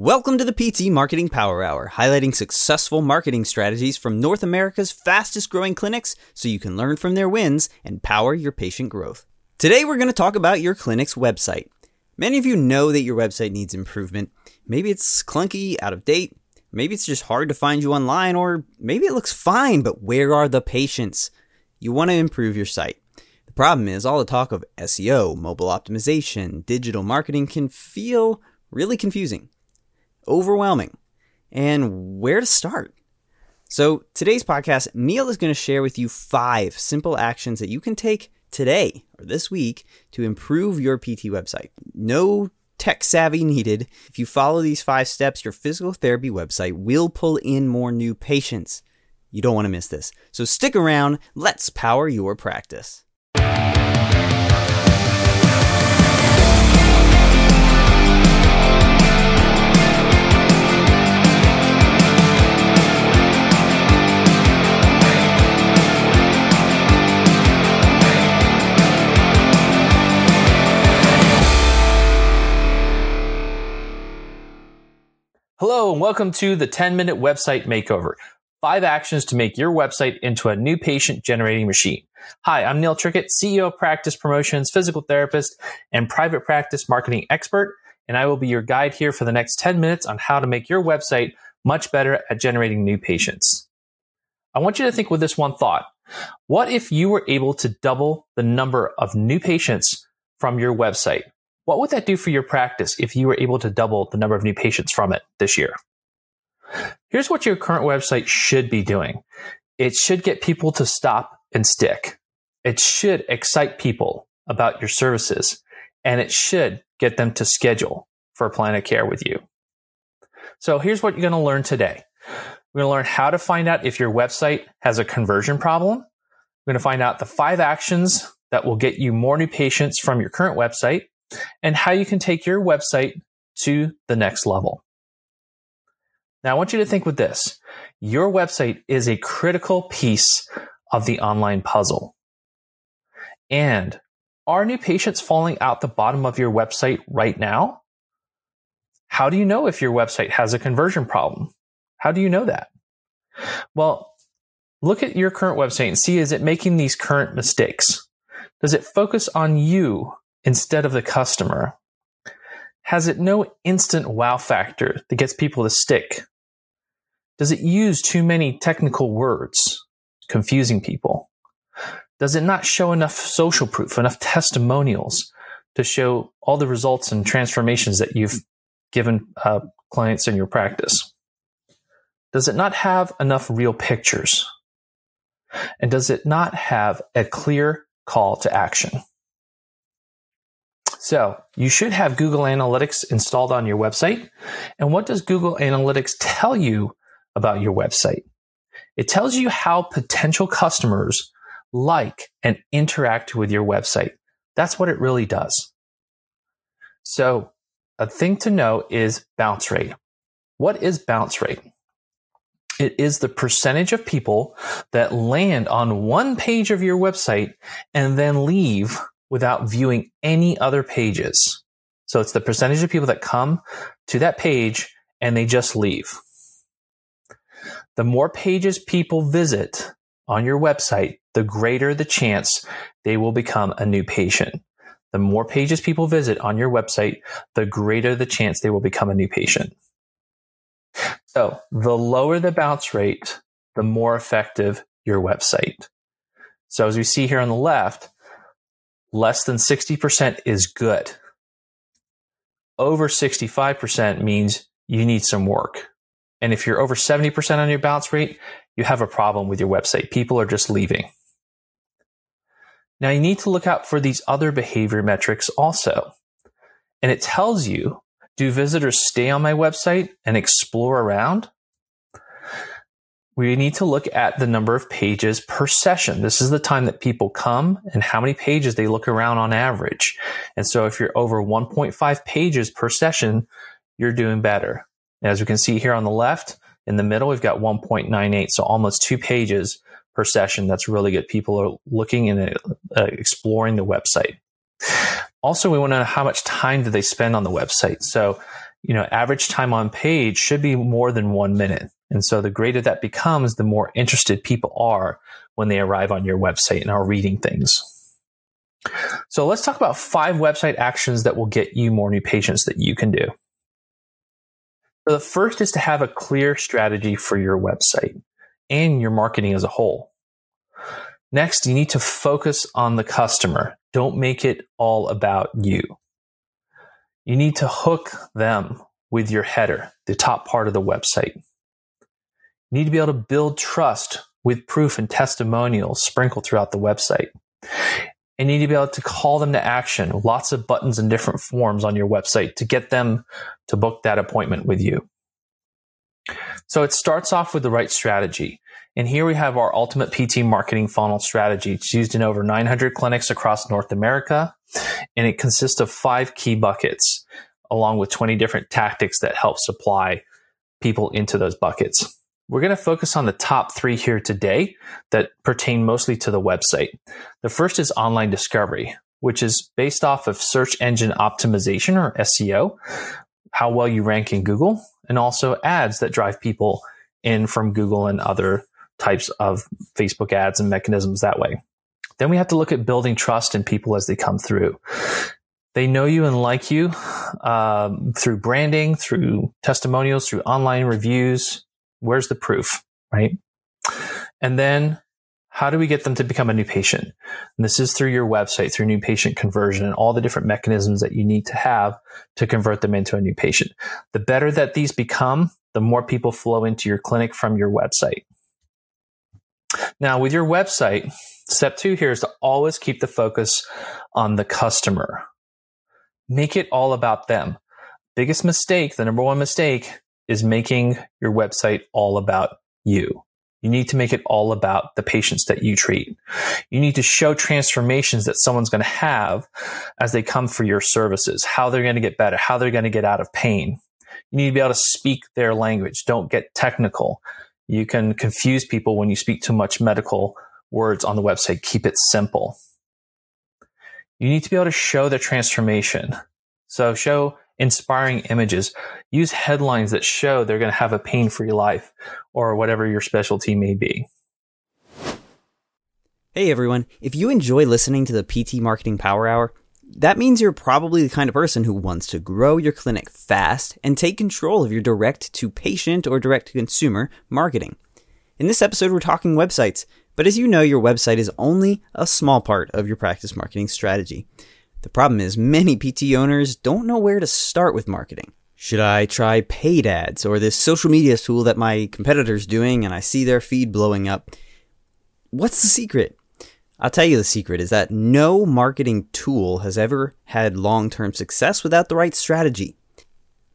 Welcome to the PT Marketing Power Hour, highlighting successful marketing strategies from North America's fastest growing clinics so you can learn from their wins and power your patient growth. Today, we're going to talk about your clinic's website. Many of you know that your website needs improvement. Maybe it's clunky, out of date. Maybe it's just hard to find you online, or maybe it looks fine, but where are the patients? You want to improve your site. The problem is, all the talk of SEO, mobile optimization, digital marketing can feel really confusing overwhelming. And where to start? So, today's podcast, Neil is going to share with you five simple actions that you can take today or this week to improve your PT website. No tech savvy needed. If you follow these five steps, your physical therapy website will pull in more new patients. You don't want to miss this. So, stick around. Let's power your practice. And welcome to the 10 minute website makeover. Five actions to make your website into a new patient generating machine. Hi, I'm Neil Trickett, CEO of Practice Promotions, physical therapist, and private practice marketing expert. And I will be your guide here for the next 10 minutes on how to make your website much better at generating new patients. I want you to think with this one thought. What if you were able to double the number of new patients from your website? What would that do for your practice if you were able to double the number of new patients from it this year? Here's what your current website should be doing. It should get people to stop and stick. It should excite people about your services and it should get them to schedule for a plan of care with you. So here's what you're going to learn today. We're going to learn how to find out if your website has a conversion problem. We're going to find out the five actions that will get you more new patients from your current website and how you can take your website to the next level. Now, I want you to think with this your website is a critical piece of the online puzzle. And are new patients falling out the bottom of your website right now? How do you know if your website has a conversion problem? How do you know that? Well, look at your current website and see is it making these current mistakes? Does it focus on you instead of the customer? Has it no instant wow factor that gets people to stick? Does it use too many technical words, confusing people? Does it not show enough social proof, enough testimonials to show all the results and transformations that you've given uh, clients in your practice? Does it not have enough real pictures? And does it not have a clear call to action? So you should have Google Analytics installed on your website. And what does Google Analytics tell you about your website? It tells you how potential customers like and interact with your website. That's what it really does. So a thing to know is bounce rate. What is bounce rate? It is the percentage of people that land on one page of your website and then leave without viewing any other pages. So it's the percentage of people that come to that page and they just leave. The more pages people visit on your website, the greater the chance they will become a new patient. The more pages people visit on your website, the greater the chance they will become a new patient. So the lower the bounce rate, the more effective your website. So as we see here on the left, less than 60% is good. Over 65% means you need some work. And if you're over 70% on your bounce rate, you have a problem with your website. People are just leaving. Now you need to look out for these other behavior metrics also. And it tells you, do visitors stay on my website and explore around? we need to look at the number of pages per session. This is the time that people come and how many pages they look around on average. And so if you're over 1.5 pages per session, you're doing better. As we can see here on the left, in the middle, we've got 1.98, so almost two pages per session. That's really good. People are looking and uh, exploring the website. Also, we want to know how much time do they spend on the website. So you know, average time on page should be more than one minute. And so the greater that becomes, the more interested people are when they arrive on your website and are reading things. So let's talk about five website actions that will get you more new patients that you can do. So the first is to have a clear strategy for your website and your marketing as a whole. Next, you need to focus on the customer. Don't make it all about you. You need to hook them with your header, the top part of the website. You need to be able to build trust with proof and testimonials sprinkled throughout the website. And you need to be able to call them to action, lots of buttons and different forms on your website to get them to book that appointment with you. So it starts off with the right strategy. And here we have our ultimate PT marketing funnel strategy. It's used in over 900 clinics across North America, and it consists of five key buckets, along with 20 different tactics that help supply people into those buckets. We're going to focus on the top three here today that pertain mostly to the website. The first is online discovery, which is based off of search engine optimization or SEO, how well you rank in Google, and also ads that drive people in from Google and other types of Facebook ads and mechanisms that way. Then we have to look at building trust in people as they come through. They know you and like you um, through branding, through testimonials, through online reviews. Where's the proof, right? And then how do we get them to become a new patient? And this is through your website, through new patient conversion and all the different mechanisms that you need to have to convert them into a new patient. The better that these become, the more people flow into your clinic from your website. Now, with your website, step two here is to always keep the focus on the customer. Make it all about them. Biggest mistake, the number one mistake, is making your website all about you. You need to make it all about the patients that you treat. You need to show transformations that someone's going to have as they come for your services, how they're going to get better, how they're going to get out of pain. You need to be able to speak their language. Don't get technical. You can confuse people when you speak too much medical words on the website. Keep it simple. You need to be able to show the transformation. So show inspiring images. Use headlines that show they're going to have a pain free life or whatever your specialty may be. Hey everyone, if you enjoy listening to the PT Marketing Power Hour, that means you're probably the kind of person who wants to grow your clinic fast and take control of your direct to patient or direct to consumer marketing. In this episode, we're talking websites, but as you know, your website is only a small part of your practice marketing strategy. The problem is, many PT owners don't know where to start with marketing. Should I try paid ads or this social media tool that my competitor's doing and I see their feed blowing up? What's the secret? I'll tell you the secret is that no marketing tool has ever had long term success without the right strategy.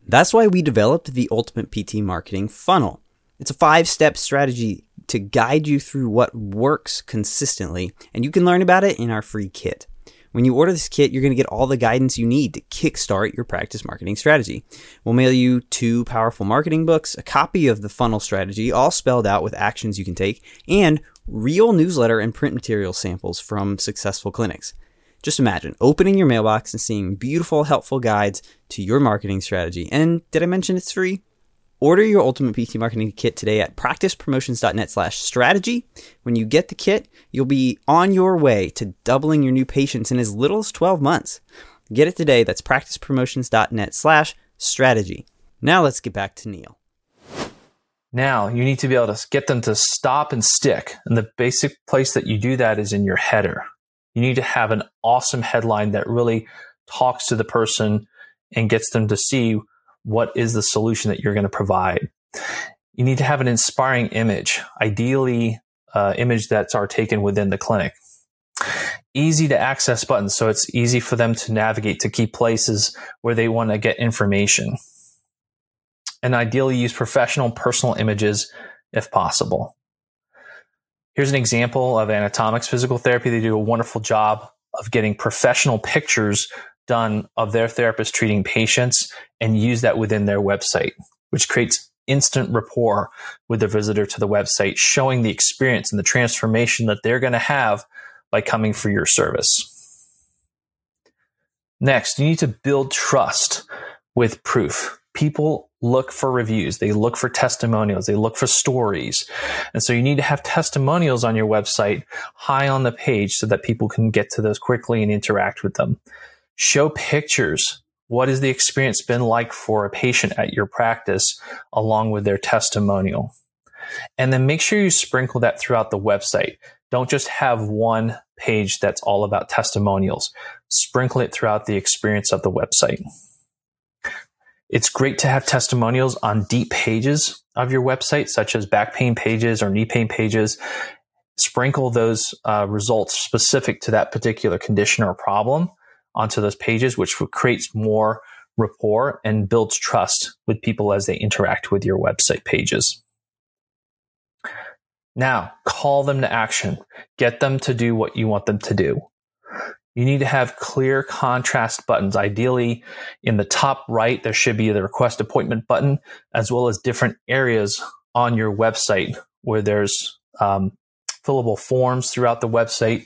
That's why we developed the Ultimate PT Marketing Funnel. It's a five step strategy to guide you through what works consistently, and you can learn about it in our free kit. When you order this kit, you're going to get all the guidance you need to kickstart your practice marketing strategy. We'll mail you two powerful marketing books, a copy of the funnel strategy, all spelled out with actions you can take, and real newsletter and print material samples from successful clinics. Just imagine opening your mailbox and seeing beautiful, helpful guides to your marketing strategy. And did I mention it's free? Order your Ultimate PT Marketing Kit today at practicepromotions.net slash strategy. When you get the kit, you'll be on your way to doubling your new patients in as little as 12 months. Get it today. That's practicepromotions.net slash strategy. Now let's get back to Neil. Now you need to be able to get them to stop and stick. And the basic place that you do that is in your header. You need to have an awesome headline that really talks to the person and gets them to see what is the solution that you're going to provide. You need to have an inspiring image, ideally, uh, image that's are taken within the clinic. Easy to access buttons, so it's easy for them to navigate to key places where they want to get information. And ideally, use professional personal images if possible. Here's an example of Anatomics Physical Therapy. They do a wonderful job of getting professional pictures done of their therapist treating patients and use that within their website, which creates instant rapport with the visitor to the website, showing the experience and the transformation that they're going to have by coming for your service. Next, you need to build trust with proof. people look for reviews, they look for testimonials, they look for stories. And so you need to have testimonials on your website high on the page so that people can get to those quickly and interact with them. Show pictures. What has the experience been like for a patient at your practice along with their testimonial? And then make sure you sprinkle that throughout the website. Don't just have one page that's all about testimonials. Sprinkle it throughout the experience of the website. It's great to have testimonials on deep pages of your website, such as back pain pages or knee pain pages. Sprinkle those uh, results specific to that particular condition or problem onto those pages, which creates more rapport and builds trust with people as they interact with your website pages. Now, call them to action. Get them to do what you want them to do. You need to have clear contrast buttons. Ideally, in the top right, there should be the request appointment button, as well as different areas on your website where there's um, fillable forms throughout the website.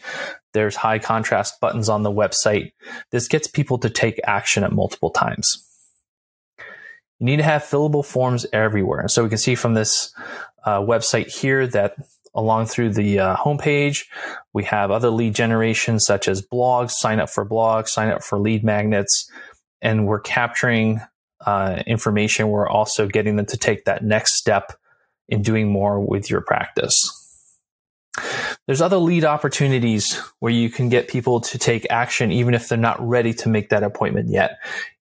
There's high contrast buttons on the website. This gets people to take action at multiple times. You need to have fillable forms everywhere. So we can see from this uh, website here that along through the uh, homepage, we have other lead generation such as blogs, sign up for blogs, sign up for lead magnets, and we're capturing uh, information. We're also getting them to take that next step in doing more with your practice. There's other lead opportunities where you can get people to take action even if they're not ready to make that appointment yet.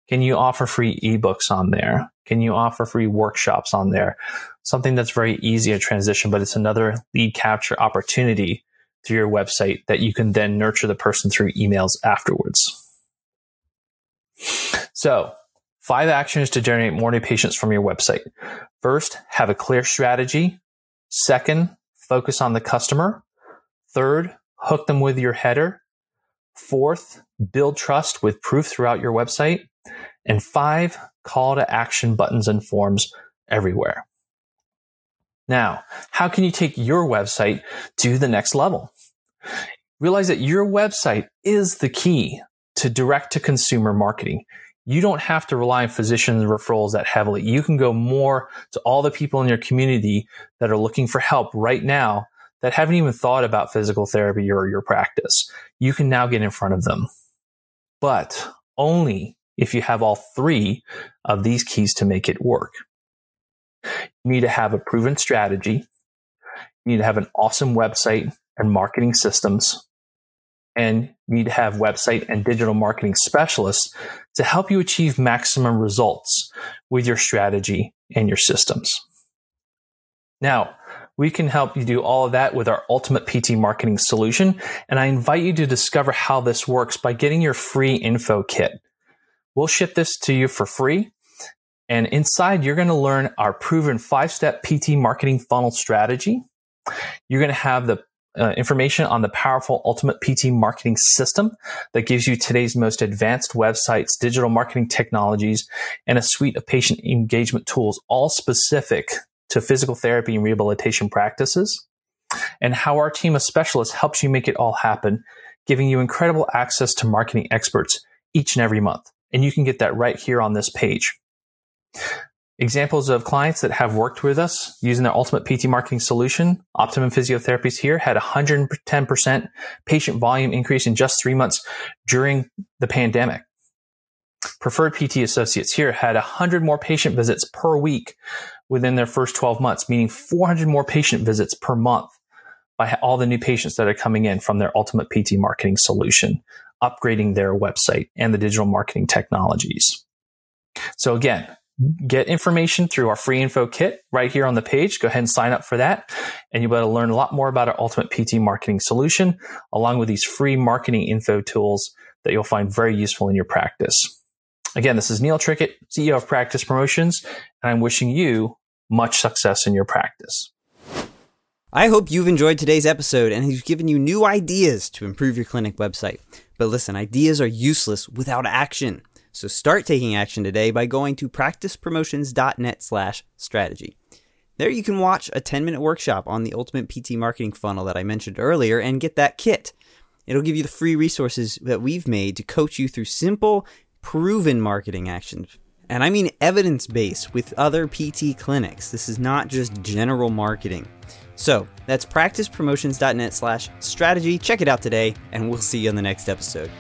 Can you offer free ebooks on there? Can you offer free workshops on there? Something that's very easy to transition, but it's another lead capture opportunity through your website that you can then nurture the person through emails afterwards. So, five actions to generate more new patients from your website. First, have a clear strategy. Second, focus on the customer. Third, hook them with your header. Fourth, build trust with proof throughout your website. And five, call to action buttons and forms everywhere. Now, how can you take your website to the next level? Realize that your website is the key to direct to consumer marketing. You don't have to rely on physician referrals that heavily. You can go more to all the people in your community that are looking for help right now that haven't even thought about physical therapy or your practice. You can now get in front of them, but only if you have all three of these keys to make it work. You need to have a proven strategy. You need to have an awesome website and marketing systems. And you need to have website and digital marketing specialists to help you achieve maximum results with your strategy and your systems. Now, we can help you do all of that with our ultimate PT marketing solution. And I invite you to discover how this works by getting your free info kit. We'll ship this to you for free. And inside, you're going to learn our proven five step PT marketing funnel strategy. You're going to have the uh, information on the powerful Ultimate PT marketing system that gives you today's most advanced websites, digital marketing technologies, and a suite of patient engagement tools, all specific to physical therapy and rehabilitation practices, and how our team of specialists helps you make it all happen, giving you incredible access to marketing experts each and every month. And you can get that right here on this page. Examples of clients that have worked with us using their ultimate PT marketing solution, Optimum Physiotherapies here had 110% patient volume increase in just three months during the pandemic. Preferred PT associates here had 100 more patient visits per week within their first 12 months, meaning 400 more patient visits per month by all the new patients that are coming in from their ultimate PT marketing solution, upgrading their website and the digital marketing technologies. So again, get information through our free info kit right here on the page. Go ahead and sign up for that. And you'll be able to learn a lot more about our ultimate PT marketing solution, along with these free marketing info tools that you'll find very useful in your practice. Again, this is Neil Trickett, CEO of Practice Promotions, I'm wishing you much success in your practice. I hope you've enjoyed today's episode and has given you new ideas to improve your clinic website. But listen, ideas are useless without action. So start taking action today by going to practicepromotions.net slash strategy. There you can watch a 10 minute workshop on the ultimate PT marketing funnel that I mentioned earlier and get that kit. It'll give you the free resources that we've made to coach you through simple, proven marketing actions And I mean evidence based with other PT clinics. This is not just general marketing. So that's practicepromotions.net slash strategy. Check it out today, and we'll see you on the next episode.